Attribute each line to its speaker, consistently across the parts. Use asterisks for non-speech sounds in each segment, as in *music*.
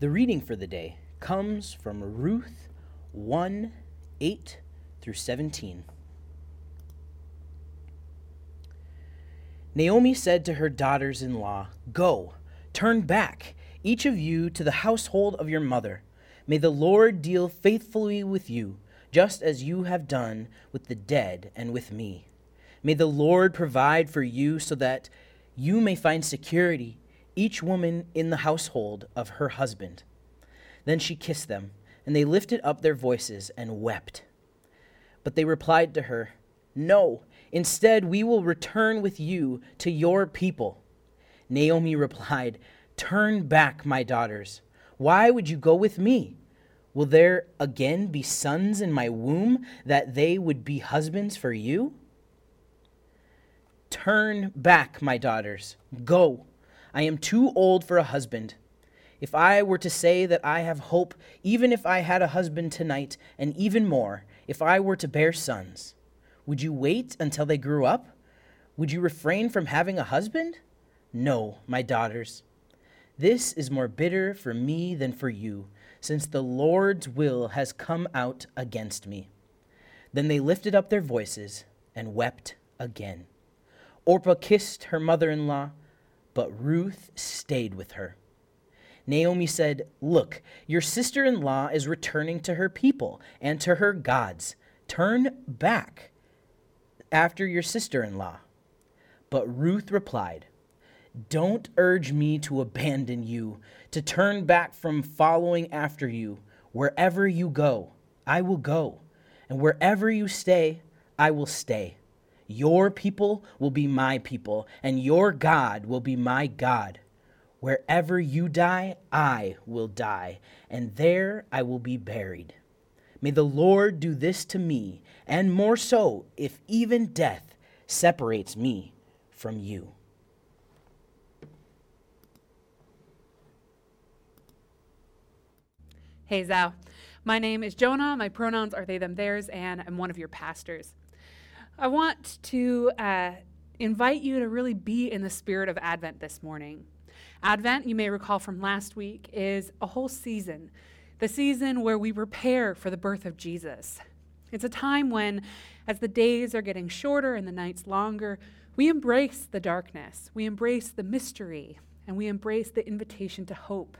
Speaker 1: The reading for the day comes from Ruth 1 8 through 17. Naomi said to her daughters in law, Go, turn back, each of you, to the household of your mother. May the Lord deal faithfully with you, just as you have done with the dead and with me. May the Lord provide for you so that you may find security, each woman in the household of her husband. Then she kissed them, and they lifted up their voices and wept. But they replied to her, No Instead, we will return with you to your people. Naomi replied, Turn back, my daughters. Why would you go with me? Will there again be sons in my womb that they would be husbands for you? Turn back, my daughters. Go. I am too old for a husband. If I were to say that I have hope, even if I had a husband tonight, and even more, if I were to bear sons, would you wait until they grew up? Would you refrain from having a husband? No, my daughters. This is more bitter for me than for you, since the Lord's will has come out against me. Then they lifted up their voices and wept again. Orpah kissed her mother in law, but Ruth stayed with her. Naomi said, Look, your sister in law is returning to her people and to her gods. Turn back after your sister in law. But Ruth replied, Don't urge me to abandon you, to turn back from following after you. Wherever you go, I will go, and wherever you stay, I will stay. Your people will be my people, and your God will be my God. Wherever you die, I will die, and there I will be buried. May the Lord do this to me, and more so, if even death separates me from you.
Speaker 2: Hey, Zao. My name is Jonah. My pronouns are they, them, theirs, and I'm one of your pastors. I want to uh, invite you to really be in the spirit of Advent this morning. Advent, you may recall from last week, is a whole season the season where we prepare for the birth of Jesus. It's a time when, as the days are getting shorter and the nights longer, we embrace the darkness, we embrace the mystery, and we embrace the invitation to hope.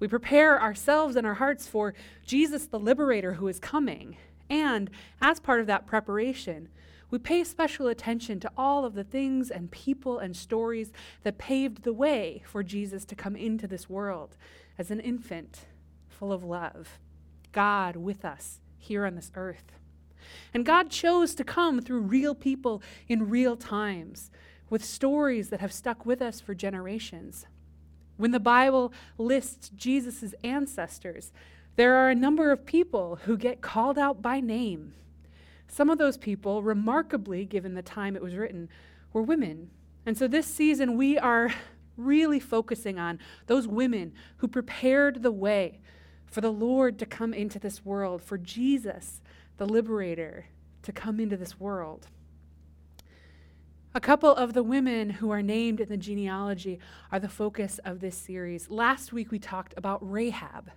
Speaker 2: We prepare ourselves and our hearts for Jesus, the liberator, who is coming. And as part of that preparation, we pay special attention to all of the things and people and stories that paved the way for Jesus to come into this world as an infant full of love, God with us here on this earth. And God chose to come through real people in real times with stories that have stuck with us for generations. When the Bible lists Jesus' ancestors, there are a number of people who get called out by name. Some of those people, remarkably, given the time it was written, were women. And so this season, we are really focusing on those women who prepared the way for the Lord to come into this world, for Jesus, the liberator, to come into this world. A couple of the women who are named in the genealogy are the focus of this series. Last week we talked about Rahab.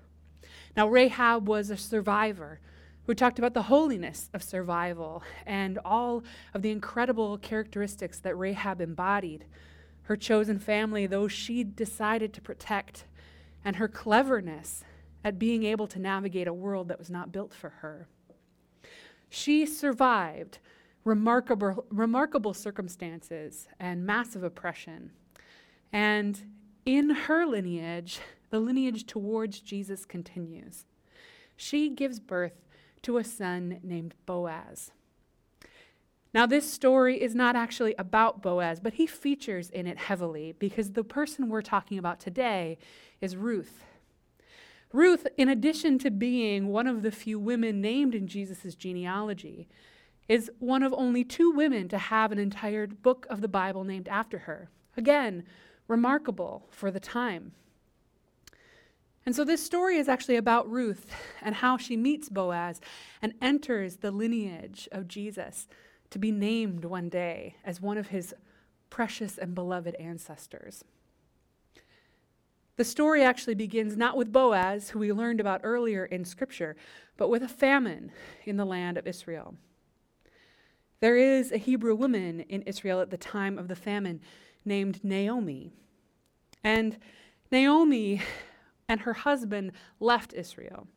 Speaker 2: Now, Rahab was a survivor. We talked about the holiness of survival and all of the incredible characteristics that Rahab embodied. Her chosen family, those she decided to protect, and her cleverness at being able to navigate a world that was not built for her. She survived remarkable, remarkable circumstances and massive oppression. And in her lineage, the lineage towards Jesus continues. She gives birth to a son named Boaz. Now, this story is not actually about Boaz, but he features in it heavily because the person we're talking about today is Ruth. Ruth, in addition to being one of the few women named in Jesus' genealogy, is one of only two women to have an entire book of the Bible named after her. Again, remarkable for the time. And so this story is actually about Ruth and how she meets Boaz and enters the lineage of Jesus to be named one day as one of his precious and beloved ancestors. The story actually begins not with Boaz, who we learned about earlier in Scripture, but with a famine in the land of Israel. There is a Hebrew woman in Israel at the time of the famine named Naomi. And Naomi and her husband left Israel.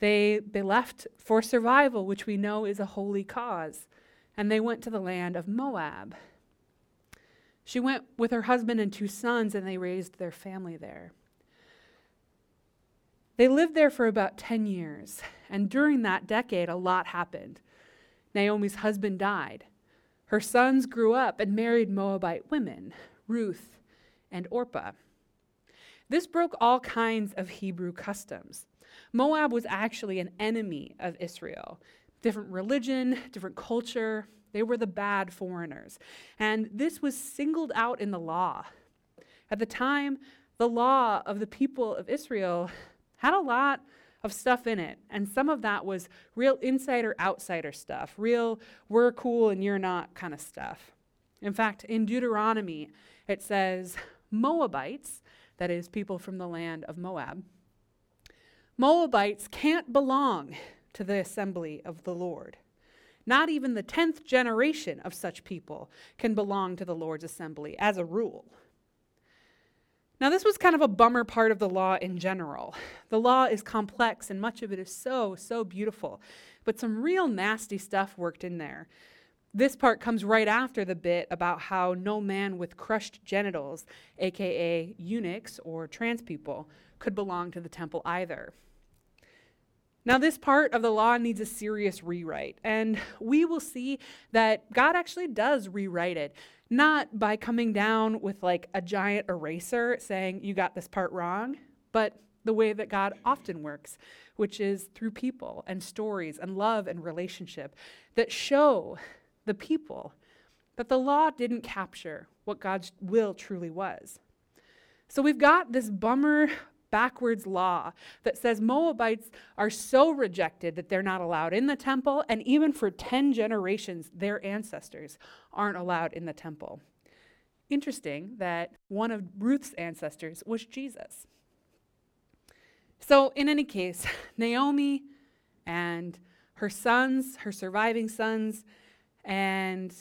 Speaker 2: They, they left for survival, which we know is a holy cause, and they went to the land of Moab. She went with her husband and two sons, and they raised their family there. They lived there for about 10 years, and during that decade, a lot happened. Naomi's husband died. Her sons grew up and married Moabite women, Ruth and Orpah. This broke all kinds of Hebrew customs. Moab was actually an enemy of Israel. Different religion, different culture. They were the bad foreigners. And this was singled out in the law. At the time, the law of the people of Israel had a lot of stuff in it. And some of that was real insider outsider stuff, real we're cool and you're not kind of stuff. In fact, in Deuteronomy, it says Moabites, that is, people from the land of Moab, Moabites can't belong to the assembly of the Lord. Not even the 10th generation of such people can belong to the Lord's assembly as a rule. Now, this was kind of a bummer part of the law in general. The law is complex and much of it is so, so beautiful, but some real nasty stuff worked in there. This part comes right after the bit about how no man with crushed genitals, aka eunuchs or trans people, could belong to the temple either. Now, this part of the law needs a serious rewrite, and we will see that God actually does rewrite it not by coming down with like a giant eraser saying, you got this part wrong, but the way that God often works, which is through people and stories and love and relationship that show the people that the law didn't capture what God's will truly was. So we've got this bummer backwards law that says Moabites are so rejected that they're not allowed in the temple, and even for 10 generations, their ancestors aren't allowed in the temple. Interesting that one of Ruth's ancestors was Jesus. So, in any case, *laughs* Naomi and her sons, her surviving sons, and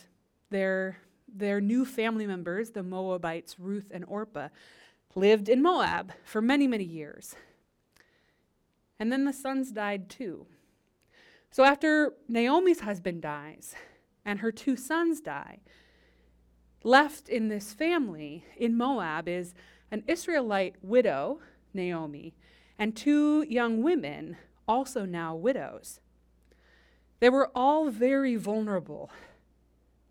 Speaker 2: their, their new family members, the Moabites, Ruth and Orpah, lived in Moab for many, many years. And then the sons died too. So after Naomi's husband dies and her two sons die, left in this family in Moab is an Israelite widow, Naomi, and two young women, also now widows. They were all very vulnerable.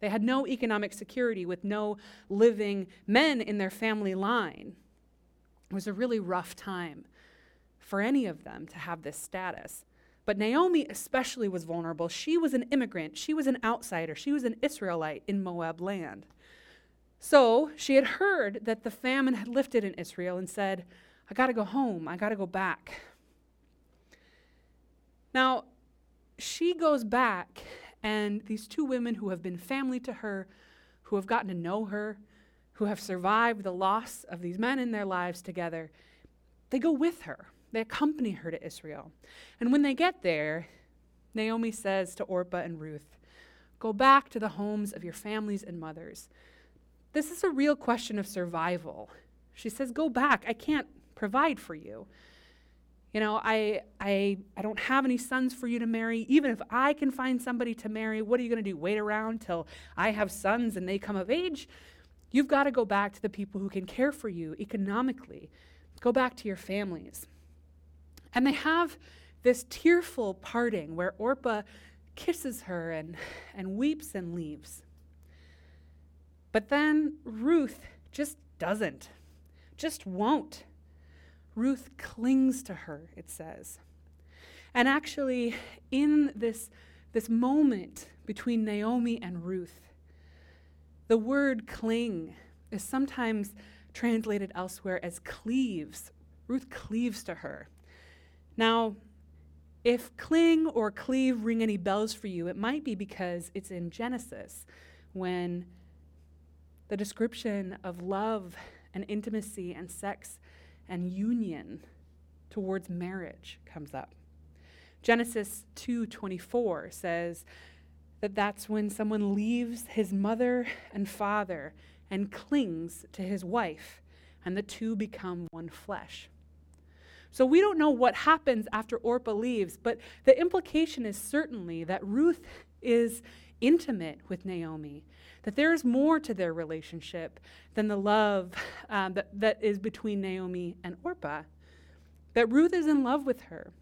Speaker 2: They had no economic security with no living men in their family line. It was a really rough time for any of them to have this status. But Naomi especially was vulnerable. She was an immigrant, she was an outsider, she was an Israelite in Moab land. So she had heard that the famine had lifted in Israel and said, I got to go home, I got to go back. Now, she goes back, and these two women who have been family to her, who have gotten to know her, who have survived the loss of these men in their lives together, they go with her. They accompany her to Israel. And when they get there, Naomi says to Orpah and Ruth, Go back to the homes of your families and mothers. This is a real question of survival. She says, Go back. I can't provide for you. You know, I, I, I don't have any sons for you to marry. Even if I can find somebody to marry, what are you going to do? Wait around till I have sons and they come of age? You've got to go back to the people who can care for you economically. Go back to your families. And they have this tearful parting where Orpah kisses her and, and weeps and leaves. But then Ruth just doesn't, just won't. Ruth clings to her, it says. And actually, in this, this moment between Naomi and Ruth, the word cling is sometimes translated elsewhere as cleaves. Ruth cleaves to her. Now, if cling or cleave ring any bells for you, it might be because it's in Genesis when the description of love and intimacy and sex and union towards marriage comes up. Genesis 2:24 says that that's when someone leaves his mother and father and clings to his wife and the two become one flesh. So we don't know what happens after Orpah leaves, but the implication is certainly that Ruth is intimate with Naomi, that there is more to their relationship than the love um, that, that is between Naomi and Orpah, that Ruth is in love with her.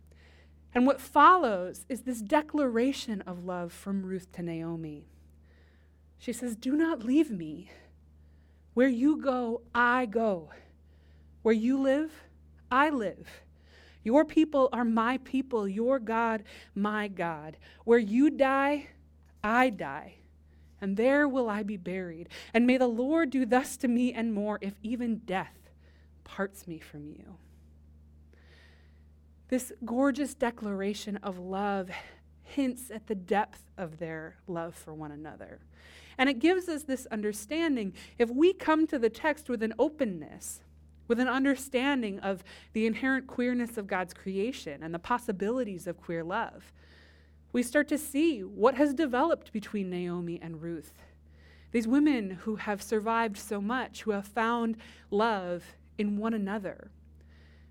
Speaker 2: And what follows is this declaration of love from Ruth to Naomi. She says, Do not leave me. Where you go, I go. Where you live, I live. Your people are my people, your God, my God. Where you die, I die, and there will I be buried. And may the Lord do thus to me and more, if even death parts me from you. This gorgeous declaration of love hints at the depth of their love for one another. And it gives us this understanding. If we come to the text with an openness, with an understanding of the inherent queerness of God's creation and the possibilities of queer love, we start to see what has developed between Naomi and Ruth. These women who have survived so much, who have found love in one another.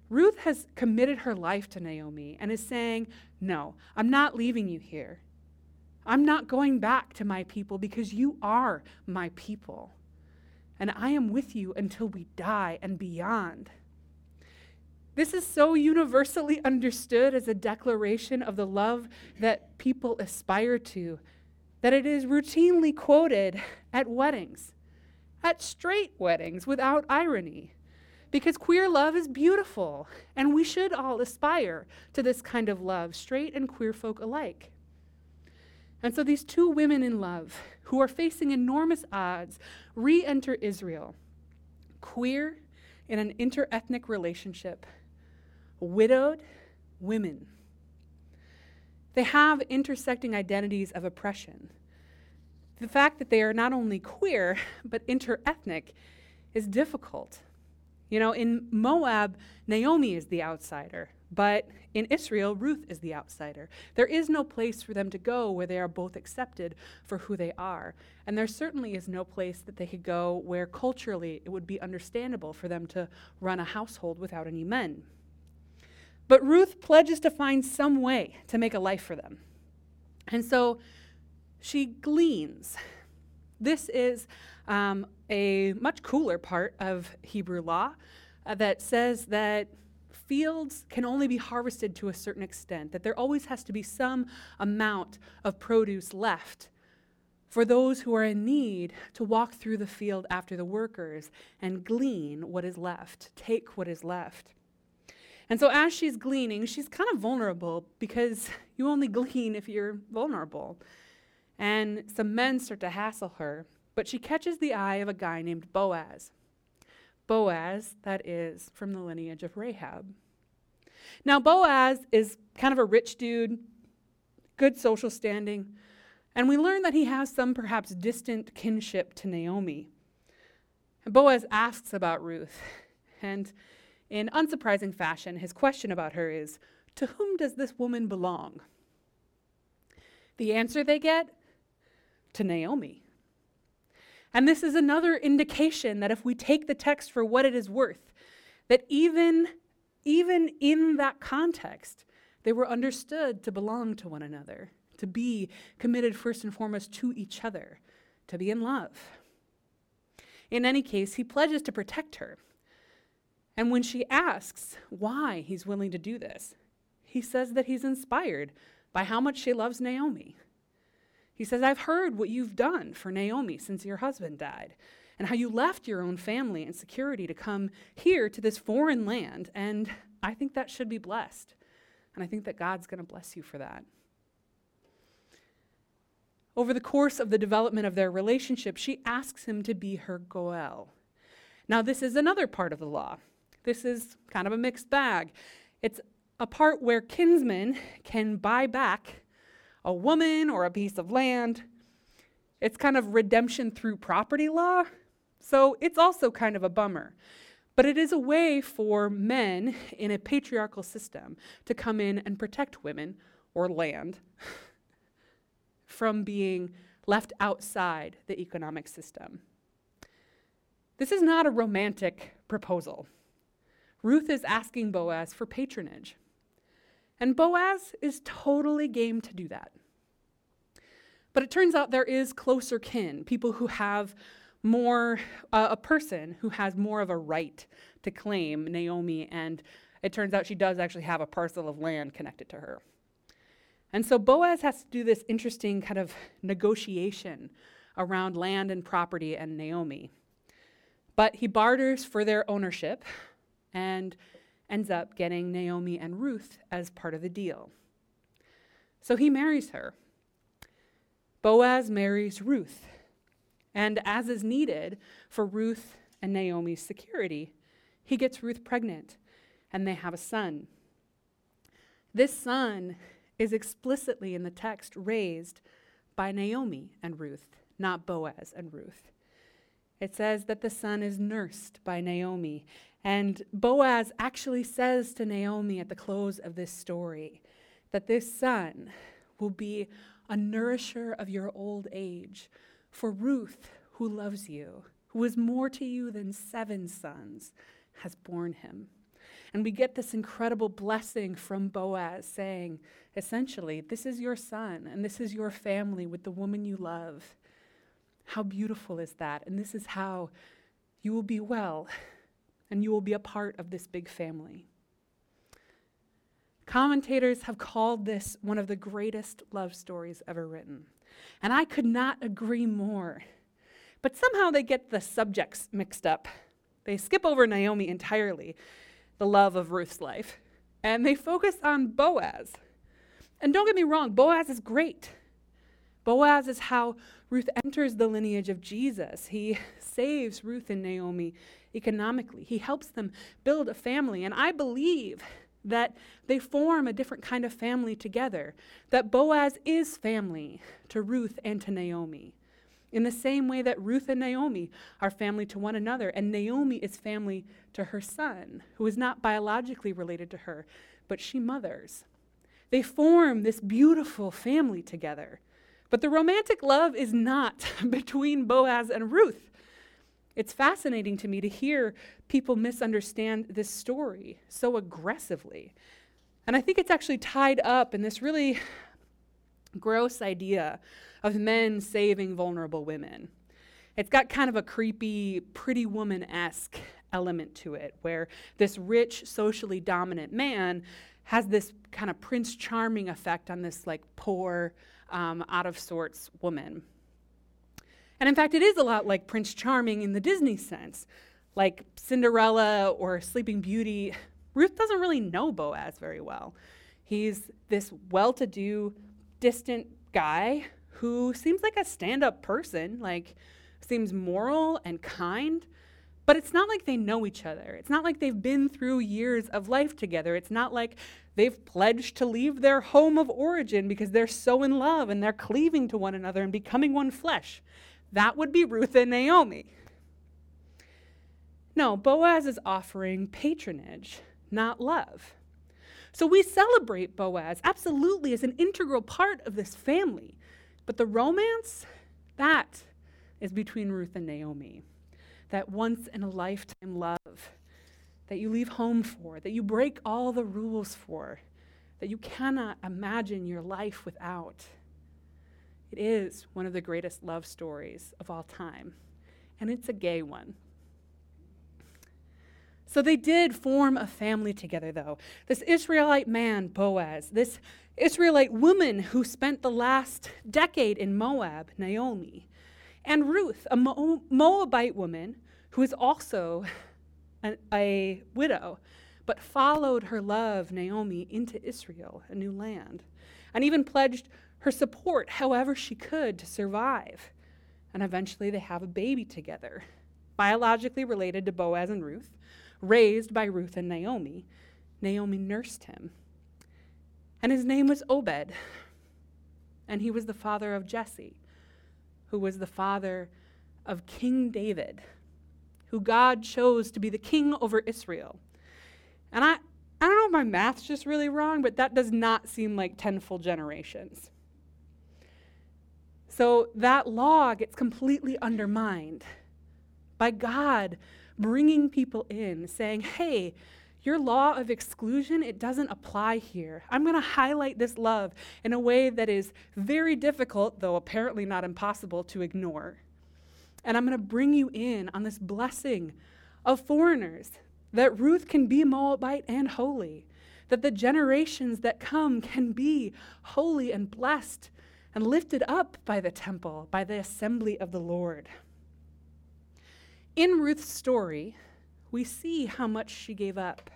Speaker 2: Ruth has committed her life to Naomi and is saying, No, I'm not leaving you here. I'm not going back to my people because you are my people and I am with you until we die and beyond. This is so universally understood as a declaration of the love that people aspire to that it is routinely quoted at weddings, at straight weddings without irony. Because queer love is beautiful, and we should all aspire to this kind of love, straight and queer folk alike. And so these two women in love, who are facing enormous odds, re enter Israel, queer in an interethnic relationship, widowed women. They have intersecting identities of oppression. The fact that they are not only queer, but interethnic is difficult. You know, in Moab, Naomi is the outsider, but in Israel, Ruth is the outsider. There is no place for them to go where they are both accepted for who they are. And there certainly is no place that they could go where culturally it would be understandable for them to run a household without any men. But Ruth pledges to find some way to make a life for them. And so she gleans. This is um, a much cooler part of Hebrew law uh, that says that fields can only be harvested to a certain extent, that there always has to be some amount of produce left for those who are in need to walk through the field after the workers and glean what is left, take what is left. And so, as she's gleaning, she's kind of vulnerable because *laughs* you only glean if you're vulnerable. And some men start to hassle her, but she catches the eye of a guy named Boaz. Boaz, that is from the lineage of Rahab. Now, Boaz is kind of a rich dude, good social standing, and we learn that he has some perhaps distant kinship to Naomi. And Boaz asks about Ruth, *laughs* and in unsurprising fashion, his question about her is To whom does this woman belong? The answer they get to Naomi. And this is another indication that if we take the text for what it is worth, that even, even in that context, they were understood to belong to one another, to be committed first and foremost to each other, to be in love. In any case, he pledges to protect her. And when she asks why he's willing to do this, he says that he's inspired by how much she loves Naomi. He says, I've heard what you've done for Naomi since your husband died, and how you left your own family and security to come here to this foreign land, and I think that should be blessed. And I think that God's going to bless you for that. Over the course of the development of their relationship, she asks him to be her Goel. Now, this is another part of the law. This is kind of a mixed bag. It's a part where kinsmen can buy back a woman or a piece of land. It's kind of redemption through property law. So it's also kind of a bummer. But it is a way for men in a patriarchal system to come in and protect women or land *laughs* from being left outside the economic system. This is not a romantic proposal. Ruth is asking Boaz for patronage. And Boaz is totally game to do that. But it turns out there is closer kin, people who have more, uh, a person who has more of a right to claim Naomi, and it turns out she does actually have a parcel of land connected to her. And so Boaz has to do this interesting kind of negotiation around land and property and Naomi. But he barters for their ownership and ends up getting Naomi and Ruth as part of the deal. So he marries her. Boaz marries Ruth. And as is needed for Ruth and Naomi's security, he gets Ruth pregnant and they have a son. This son is explicitly in the text raised by Naomi and Ruth, not Boaz and Ruth. It says that the son is nursed by Naomi. And Boaz actually says to Naomi at the close of this story that this son will be a nourisher of your old age. For Ruth, who loves you, who is more to you than seven sons, has borne him. And we get this incredible blessing from Boaz saying, essentially, this is your son and this is your family with the woman you love. How beautiful is that? And this is how you will be well and you will be a part of this big family. Commentators have called this one of the greatest love stories ever written. And I could not agree more. But somehow they get the subjects mixed up. They skip over Naomi entirely, the love of Ruth's life, and they focus on Boaz. And don't get me wrong, Boaz is great. Boaz is how Ruth enters the lineage of Jesus. He *laughs* saves Ruth and Naomi economically, he helps them build a family. And I believe that they form a different kind of family together, that Boaz is family to Ruth and to Naomi. In the same way that Ruth and Naomi are family to one another, and Naomi is family to her son, who is not biologically related to her, but she mothers. They form this beautiful family together. But the romantic love is not *laughs* between Boaz and Ruth. It's fascinating to me to hear people misunderstand this story so aggressively. And I think it's actually tied up in this really gross idea of men saving vulnerable women. It's got kind of a creepy, pretty woman esque element to it, where this rich, socially dominant man has this kind of Prince Charming effect on this like poor, um, out of sorts woman. And in fact, it is a lot like Prince Charming in the Disney sense. Like Cinderella or Sleeping Beauty, Ruth doesn't really know Boaz very well. He's this well to do, distant guy who seems like a stand up person, like, seems moral and kind. But it's not like they know each other. It's not like they've been through years of life together. It's not like they've pledged to leave their home of origin because they're so in love and they're cleaving to one another and becoming one flesh. That would be Ruth and Naomi. No, Boaz is offering patronage, not love. So we celebrate Boaz absolutely as an integral part of this family. But the romance, that is between Ruth and Naomi. That once in a lifetime love that you leave home for, that you break all the rules for, that you cannot imagine your life without. It is one of the greatest love stories of all time, and it's a gay one. So they did form a family together, though. This Israelite man, Boaz, this Israelite woman who spent the last decade in Moab, Naomi, and Ruth, a Moabite woman who is also an, a widow, but followed her love, Naomi, into Israel, a new land, and even pledged her support however she could to survive. And eventually they have a baby together, biologically related to Boaz and Ruth, raised by Ruth and Naomi. Naomi nursed him. And his name was Obed. And he was the father of Jesse, who was the father of King David, who God chose to be the king over Israel. And I, I don't know if my math's just really wrong, but that does not seem like 10 full generations. So that law gets completely undermined by God bringing people in, saying, hey, your law of exclusion, it doesn't apply here. I'm going to highlight this love in a way that is very difficult, though apparently not impossible, to ignore. And I'm going to bring you in on this blessing of foreigners that Ruth can be Moabite and holy, that the generations that come can be holy and blessed and lifted up by the temple, by the assembly of the Lord. In Ruth's story, we see how much she gave up.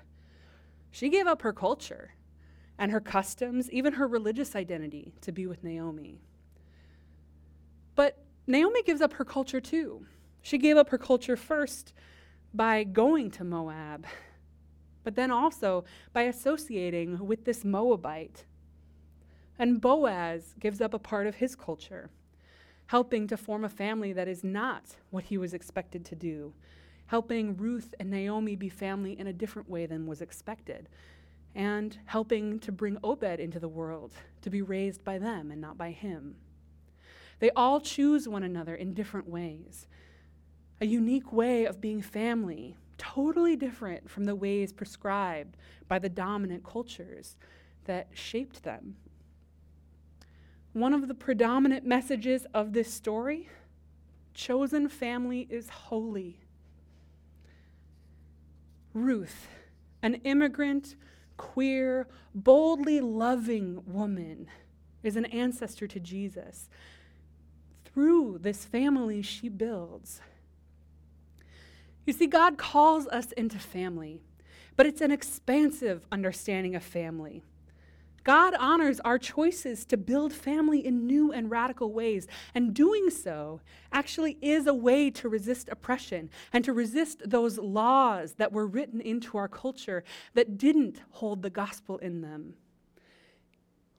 Speaker 2: She gave up her culture and her customs, even her religious identity, to be with Naomi. But Naomi gives up her culture too. She gave up her culture first by going to Moab, but then also by associating with this Moabite. And Boaz gives up a part of his culture, helping to form a family that is not what he was expected to do, helping Ruth and Naomi be family in a different way than was expected, and helping to bring Obed into the world to be raised by them and not by him. They all choose one another in different ways. A unique way of being family, totally different from the ways prescribed by the dominant cultures that shaped them. One of the predominant messages of this story chosen family is holy. Ruth, an immigrant, queer, boldly loving woman, is an ancestor to Jesus through this family she builds. You see, God calls us into family, but it's an expansive understanding of family. God honors our choices to build family in new and radical ways, and doing so actually is a way to resist oppression and to resist those laws that were written into our culture that didn't hold the gospel in them.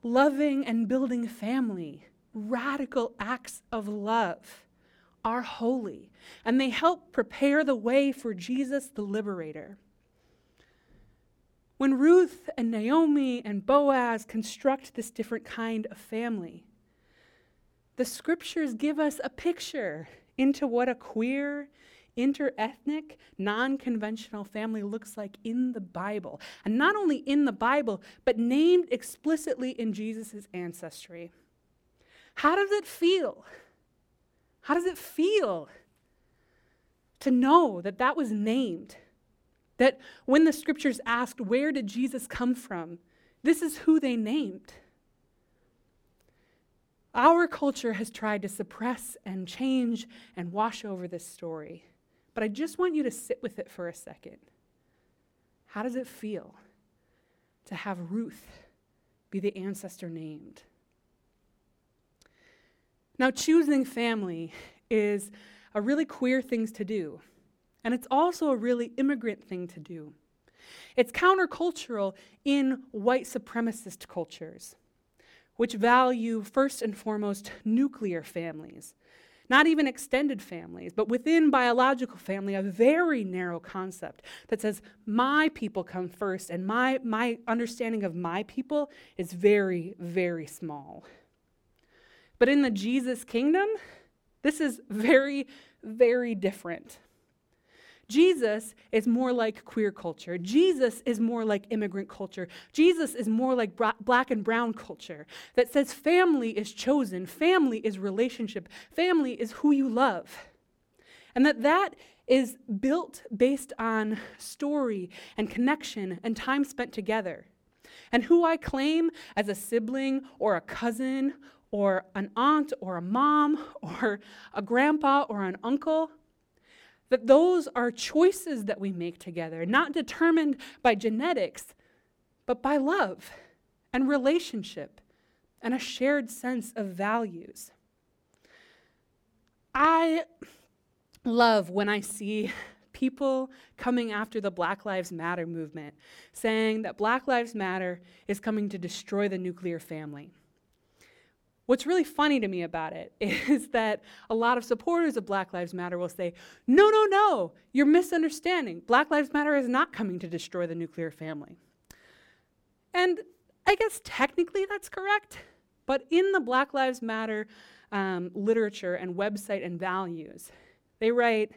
Speaker 2: Loving and building family radical acts of love are holy, and they help prepare the way for Jesus the liberator. When Ruth and Naomi and Boaz construct this different kind of family, the scriptures give us a picture into what a queer, interethnic, non conventional family looks like in the Bible. And not only in the Bible, but named explicitly in Jesus' ancestry. How does it feel? How does it feel to know that that was named? That when the scriptures asked, Where did Jesus come from? this is who they named. Our culture has tried to suppress and change and wash over this story. But I just want you to sit with it for a second. How does it feel to have Ruth be the ancestor named? Now, choosing family is a really queer thing to do, and it's also a really immigrant thing to do. It's countercultural in white supremacist cultures, which value first and foremost nuclear families, not even extended families, but within biological family, a very narrow concept that says my people come first, and my, my understanding of my people is very, very small. But in the Jesus kingdom, this is very, very different. Jesus is more like queer culture. Jesus is more like immigrant culture. Jesus is more like black and brown culture that says family is chosen, family is relationship, family is who you love. And that that is built based on story and connection and time spent together. And who I claim as a sibling or a cousin or an aunt or a mom *laughs* or a grandpa or an uncle. That those are choices that we make together, not determined by genetics, but by love and relationship and a shared sense of values. I love when I see *laughs* people coming after the Black Lives Matter movement, saying that Black Lives Matter is coming to destroy the nuclear family. What's really funny to me about it *laughs* is that a lot of supporters of Black Lives Matter will say, no, no, no, you're misunderstanding. Black Lives Matter is not coming to destroy the nuclear family. And I guess technically that's correct, but in the Black Lives Matter um, literature and website and values, they write,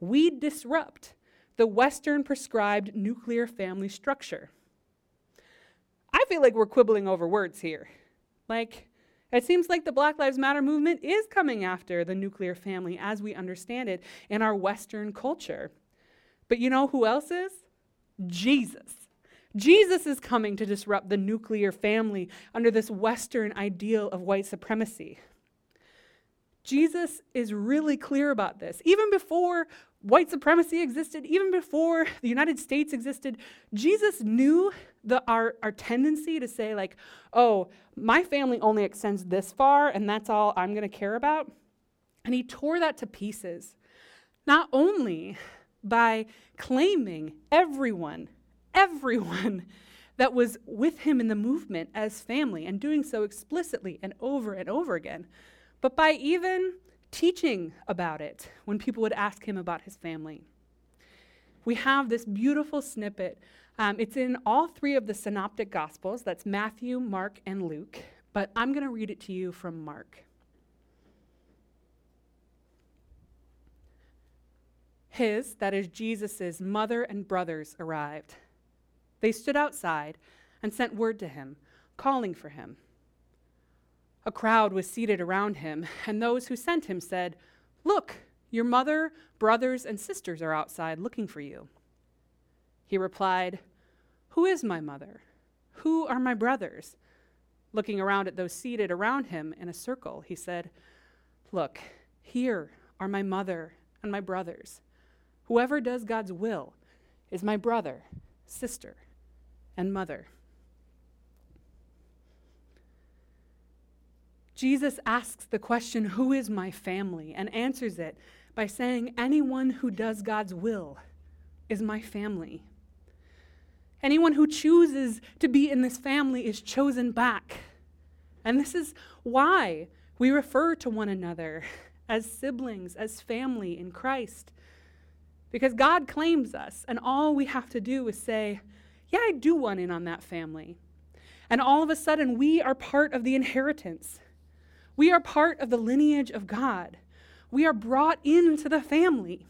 Speaker 2: we disrupt the Western prescribed nuclear family structure. I feel like we're quibbling over words here. Like, it seems like the Black Lives Matter movement is coming after the nuclear family as we understand it in our Western culture. But you know who else is? Jesus. Jesus is coming to disrupt the nuclear family under this Western ideal of white supremacy. Jesus is really clear about this. Even before white supremacy existed, even before the United States existed, Jesus knew the, our, our tendency to say, like, oh, my family only extends this far, and that's all I'm going to care about. And he tore that to pieces, not only by claiming everyone, everyone that was with him in the movement as family, and doing so explicitly and over and over again but by even teaching about it when people would ask him about his family. We have this beautiful snippet. Um, it's in all three of the synoptic gospels that's Matthew, Mark, and Luke. But I'm going to read it to you from Mark. His, that is Jesus' mother and brothers, arrived. They stood outside and sent word to him, calling for him. A crowd was seated around him, and those who sent him said, Look, your mother, brothers, and sisters are outside looking for you. He replied, Who is my mother? Who are my brothers? Looking around at those seated around him in a circle, he said, Look, here are my mother and my brothers. Whoever does God's will is my brother, sister, and mother. Jesus asks the question, Who is my family? and answers it by saying, Anyone who does God's will is my family. Anyone who chooses to be in this family is chosen back. And this is why we refer to one another as siblings, as family in Christ. Because God claims us, and all we have to do is say, Yeah, I do want in on that family. And all of a sudden, we are part of the inheritance. We are part of the lineage of God. We are brought into the family.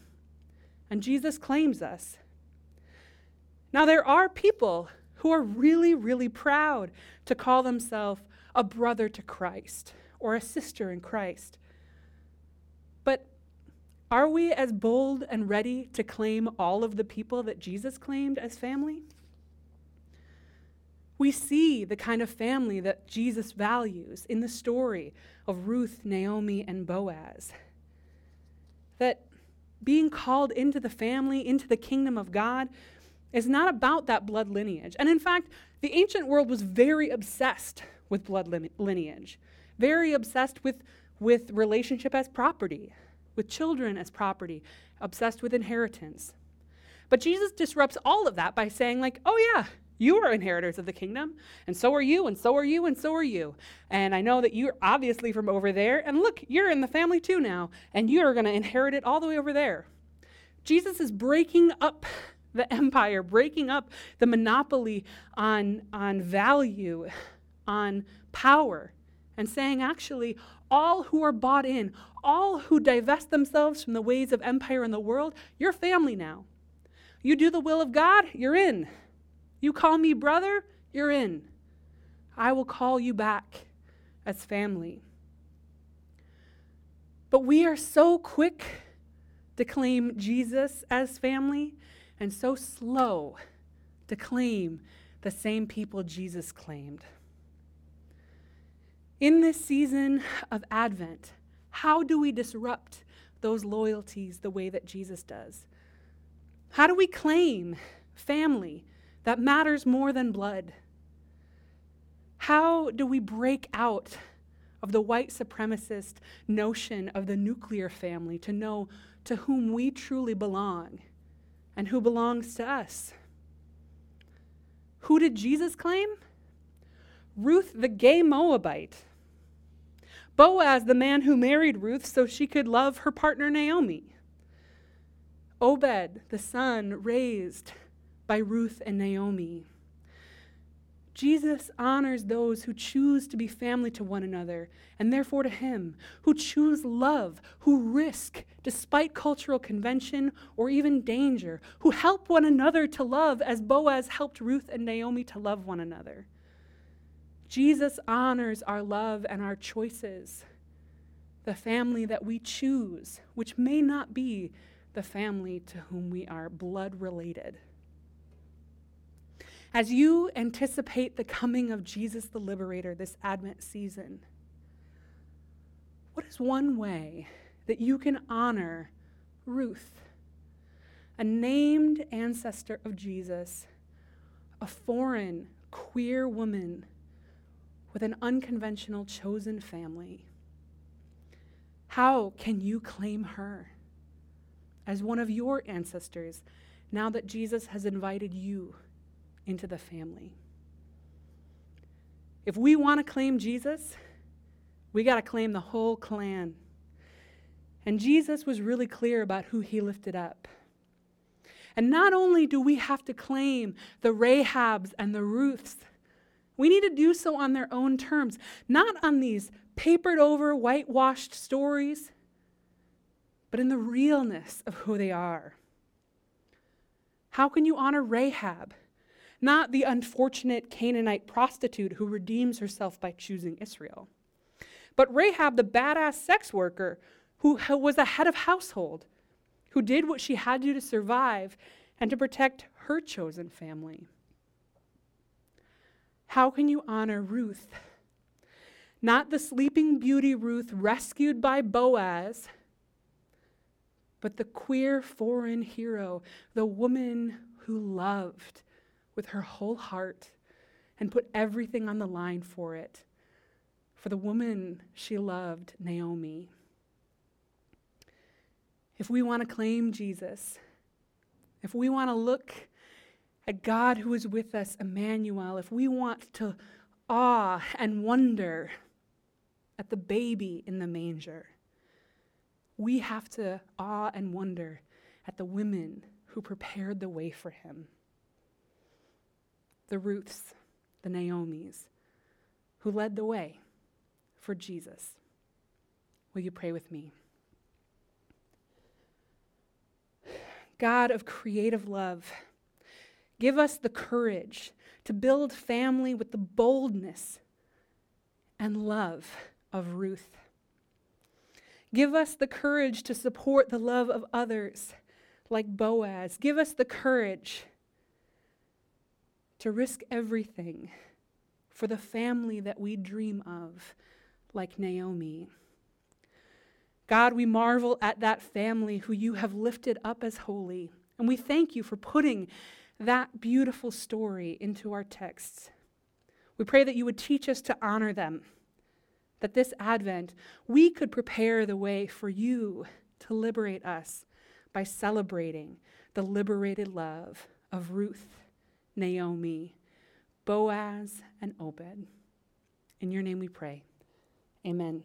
Speaker 2: And Jesus claims us. Now, there are people who are really, really proud to call themselves a brother to Christ or a sister in Christ. But are we as bold and ready to claim all of the people that Jesus claimed as family? We see the kind of family that Jesus values in the story of Ruth, Naomi, and Boaz. That being called into the family, into the kingdom of God, is not about that blood lineage. And in fact, the ancient world was very obsessed with blood lineage, very obsessed with, with relationship as property, with children as property, obsessed with inheritance. But Jesus disrupts all of that by saying, like, oh yeah, you are inheritors of the kingdom, and so are you, and so are you, and so are you. And I know that you're obviously from over there, and look, you're in the family too now, and you are going to inherit it all the way over there. Jesus is breaking up the empire, breaking up the monopoly on, on value, on power, and saying, actually, all who are bought in, all who divest themselves from the ways of empire in the world, you're family now. You do the will of God, you're in. You call me brother, you're in. I will call you back as family. But we are so quick to claim Jesus as family and so slow to claim the same people Jesus claimed. In this season of Advent, how do we disrupt those loyalties the way that Jesus does? How do we claim family that matters more than blood? How do we break out of the white supremacist notion of the nuclear family to know to whom we truly belong and who belongs to us? Who did Jesus claim? Ruth the gay Moabite. Boaz, the man who married Ruth so she could love her partner Naomi. Obed, the son raised by Ruth and Naomi. Jesus honors those who choose to be family to one another and therefore to Him, who choose love, who risk despite cultural convention or even danger, who help one another to love as Boaz helped Ruth and Naomi to love one another. Jesus honors our love and our choices, the family that we choose, which may not be the family to whom we are blood related. As you anticipate the coming of Jesus the Liberator this Advent season, what is one way that you can honor Ruth, a named ancestor of Jesus, a foreign, queer woman with an unconventional chosen family? How can you claim her as one of your ancestors now that Jesus has invited you? Into the family. If we want to claim Jesus, we got to claim the whole clan. And Jesus was really clear about who he lifted up. And not only do we have to claim the Rahabs and the Ruths, we need to do so on their own terms, not on these papered over, whitewashed stories, but in the realness of who they are. How can you honor Rahab? Not the unfortunate Canaanite prostitute who redeems herself by choosing Israel, but Rahab, the badass sex worker who was a head of household, who did what she had to do to survive and to protect her chosen family. How can you honor Ruth? Not the sleeping beauty Ruth rescued by Boaz, but the queer foreign hero, the woman who loved with her whole heart and put everything on the line for it, for the woman she loved, Naomi. If we want to claim Jesus, if we want to look at God who is with us, Emmanuel, if we want to awe and wonder at the baby in the manger, we have to awe and wonder at the women who prepared the way for him the Ruths, the Naomis, who led the way for Jesus. Will you pray with me? God of creative love, give us the courage to build family with the boldness and love of Ruth. Give us the courage to support the love of others like Boaz. Give us the courage to risk everything for the family that we dream of, like Naomi. God, we marvel at that family who you have lifted up as holy, and we thank you for putting that beautiful story into our texts. We pray that you would teach us to honor them, that this Advent we could prepare the way for you to liberate us by celebrating the liberated love of Ruth Naomi, Boaz, and Obed. In your name we pray. Amen.